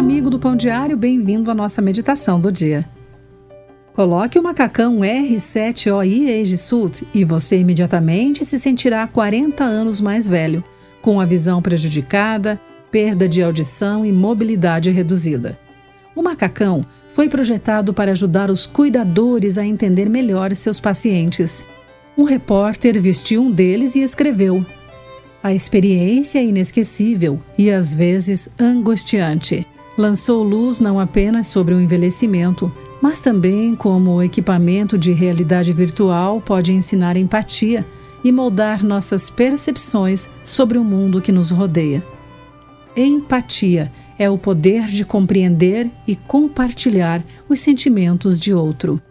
amigo do Pão Diário, bem-vindo à nossa meditação do dia. Coloque o macacão R7OI Age Suit e você imediatamente se sentirá 40 anos mais velho, com a visão prejudicada, perda de audição e mobilidade reduzida. O macacão foi projetado para ajudar os cuidadores a entender melhor seus pacientes. Um repórter vestiu um deles e escreveu: A experiência é inesquecível e às vezes angustiante. Lançou luz não apenas sobre o envelhecimento, mas também como o equipamento de realidade virtual pode ensinar empatia e moldar nossas percepções sobre o mundo que nos rodeia. Empatia é o poder de compreender e compartilhar os sentimentos de outro.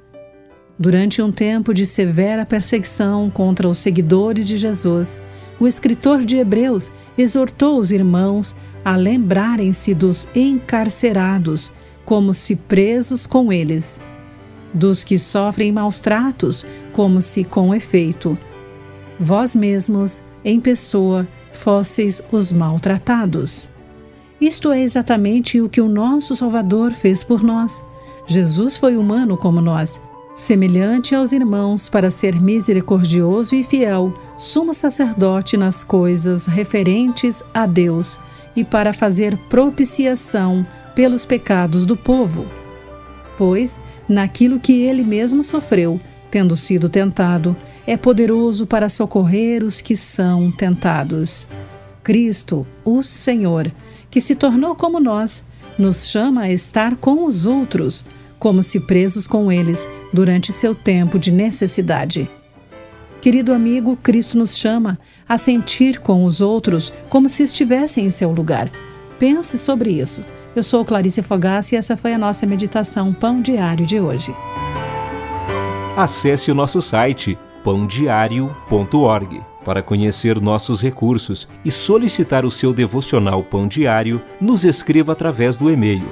Durante um tempo de severa perseguição contra os seguidores de Jesus, o escritor de Hebreus exortou os irmãos a lembrarem-se dos encarcerados, como se presos com eles, dos que sofrem maus tratos, como se com efeito. Vós mesmos, em pessoa, fosseis os maltratados. Isto é exatamente o que o nosso Salvador fez por nós. Jesus foi humano como nós, semelhante aos irmãos, para ser misericordioso e fiel, sumo sacerdote nas coisas referentes a Deus e para fazer propiciação pelos pecados do povo. Pois, naquilo que ele mesmo sofreu, tendo sido tentado, é poderoso para socorrer os que são tentados. Cristo, o Senhor, que se tornou como nós, nos chama a estar com os outros, como se presos com eles durante seu tempo de necessidade. Querido amigo, Cristo nos chama a sentir com os outros como se estivessem em seu lugar. Pense sobre isso. Eu sou Clarice Fogassi e essa foi a nossa meditação Pão Diário de hoje. Acesse o nosso site pãodiário.org para conhecer nossos recursos e solicitar o seu devocional Pão Diário, nos escreva através do e-mail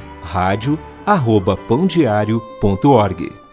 rádio@pãodiario.org.